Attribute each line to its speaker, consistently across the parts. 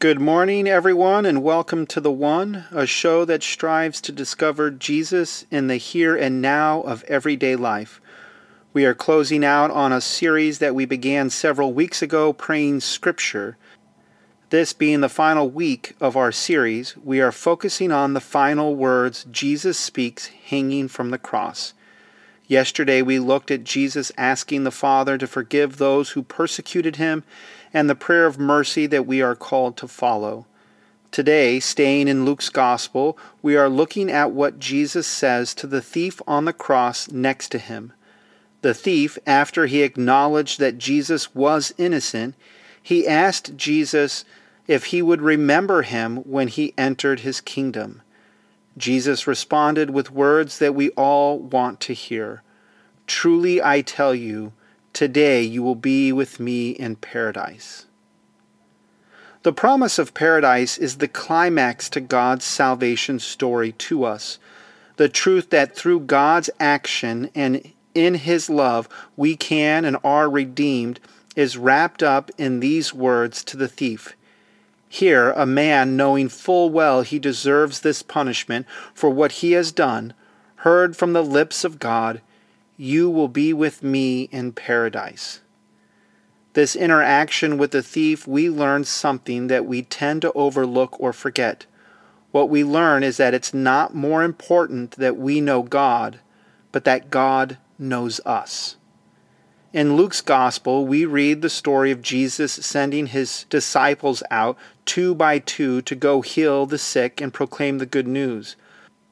Speaker 1: Good morning, everyone, and welcome to The One, a show that strives to discover Jesus in the here and now of everyday life. We are closing out on a series that we began several weeks ago, praying Scripture. This being the final week of our series, we are focusing on the final words Jesus speaks hanging from the cross. Yesterday, we looked at Jesus asking the Father to forgive those who persecuted him and the prayer of mercy that we are called to follow. Today, staying in Luke's Gospel, we are looking at what Jesus says to the thief on the cross next to him. The thief, after he acknowledged that Jesus was innocent, he asked Jesus if he would remember him when he entered his kingdom. Jesus responded with words that we all want to hear Truly I tell you, today you will be with me in paradise. The promise of paradise is the climax to God's salvation story to us. The truth that through God's action and in his love we can and are redeemed is wrapped up in these words to the thief. Here, a man, knowing full well he deserves this punishment for what he has done, heard from the lips of God, You will be with me in paradise. This interaction with the thief, we learn something that we tend to overlook or forget. What we learn is that it's not more important that we know God, but that God knows us. In Luke's Gospel, we read the story of Jesus sending his disciples out two by two to go heal the sick and proclaim the good news.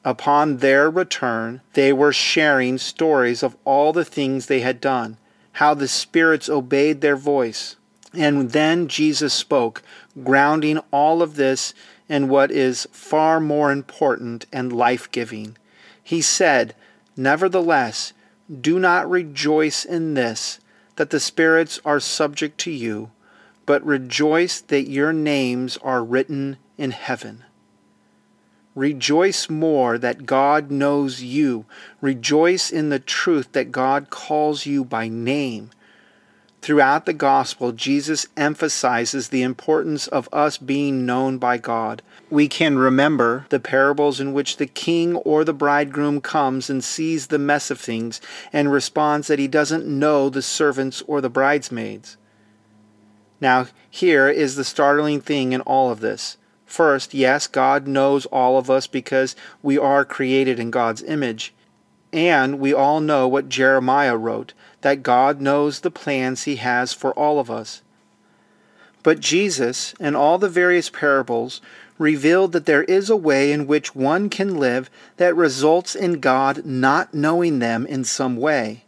Speaker 1: Upon their return, they were sharing stories of all the things they had done, how the spirits obeyed their voice. And then Jesus spoke, grounding all of this in what is far more important and life giving. He said, Nevertheless, do not rejoice in this, that the spirits are subject to you, but rejoice that your names are written in heaven. Rejoice more that God knows you. Rejoice in the truth that God calls you by name. Throughout the gospel, Jesus emphasizes the importance of us being known by God. We can remember the parables in which the king or the bridegroom comes and sees the mess of things and responds that he doesn't know the servants or the bridesmaids. Now, here is the startling thing in all of this. First, yes, God knows all of us because we are created in God's image. And we all know what Jeremiah wrote that God knows the plans he has for all of us. But Jesus and all the various parables revealed that there is a way in which one can live that results in God not knowing them in some way.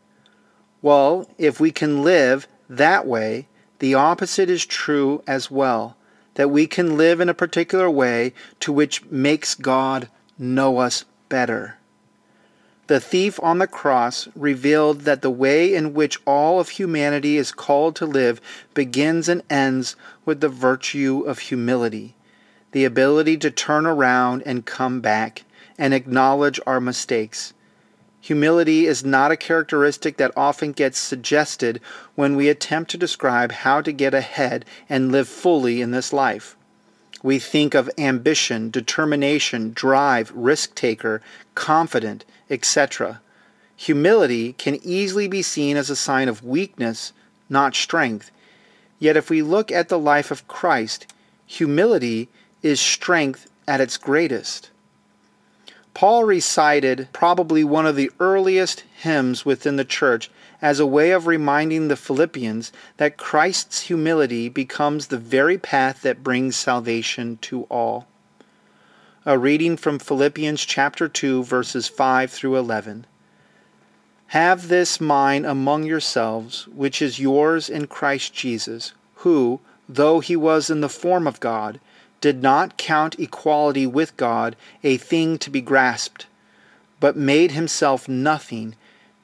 Speaker 1: Well, if we can live that way, the opposite is true as well, that we can live in a particular way to which makes God know us better. The thief on the cross revealed that the way in which all of humanity is called to live begins and ends with the virtue of humility, the ability to turn around and come back and acknowledge our mistakes. Humility is not a characteristic that often gets suggested when we attempt to describe how to get ahead and live fully in this life. We think of ambition, determination, drive, risk taker, confident, etc. Humility can easily be seen as a sign of weakness, not strength. Yet if we look at the life of Christ, humility is strength at its greatest. Paul recited probably one of the earliest hymns within the church as a way of reminding the Philippians that Christ's humility becomes the very path that brings salvation to all. A reading from Philippians chapter 2 verses 5 through 11. Have this mind among yourselves, which is yours in Christ Jesus, who, though he was in the form of God, did not count equality with God a thing to be grasped, but made himself nothing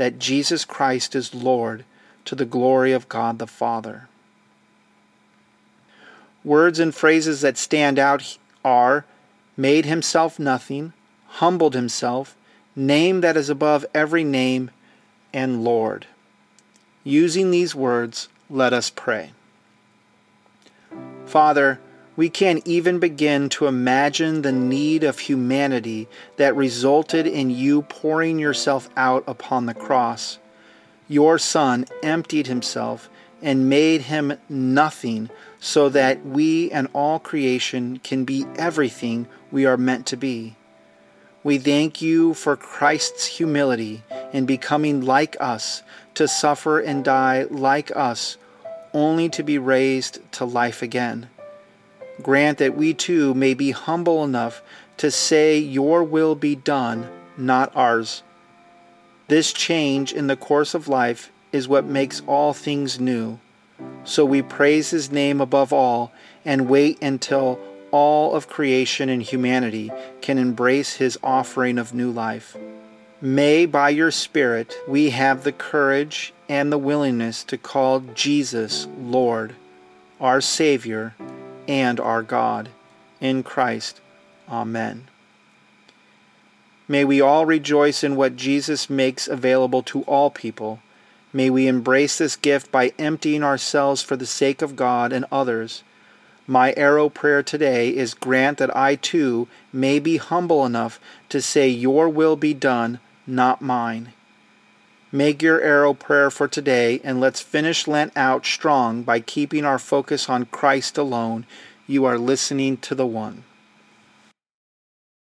Speaker 1: that Jesus Christ is Lord to the glory of God the Father. Words and phrases that stand out are made himself nothing, humbled himself, name that is above every name, and Lord. Using these words, let us pray. Father, we can't even begin to imagine the need of humanity that resulted in you pouring yourself out upon the cross. Your Son emptied himself and made him nothing so that we and all creation can be everything we are meant to be. We thank you for Christ's humility in becoming like us, to suffer and die like us, only to be raised to life again. Grant that we too may be humble enough to say, Your will be done, not ours. This change in the course of life is what makes all things new. So we praise His name above all and wait until all of creation and humanity can embrace His offering of new life. May, by your Spirit, we have the courage and the willingness to call Jesus Lord, our Savior, and our God. In Christ. Amen. May we all rejoice in what Jesus makes available to all people. May we embrace this gift by emptying ourselves for the sake of God and others. My arrow prayer today is grant that I too may be humble enough to say, Your will be done, not mine. Make your arrow prayer for today, and let's finish Lent out strong by keeping our focus on Christ alone. You are listening to the One.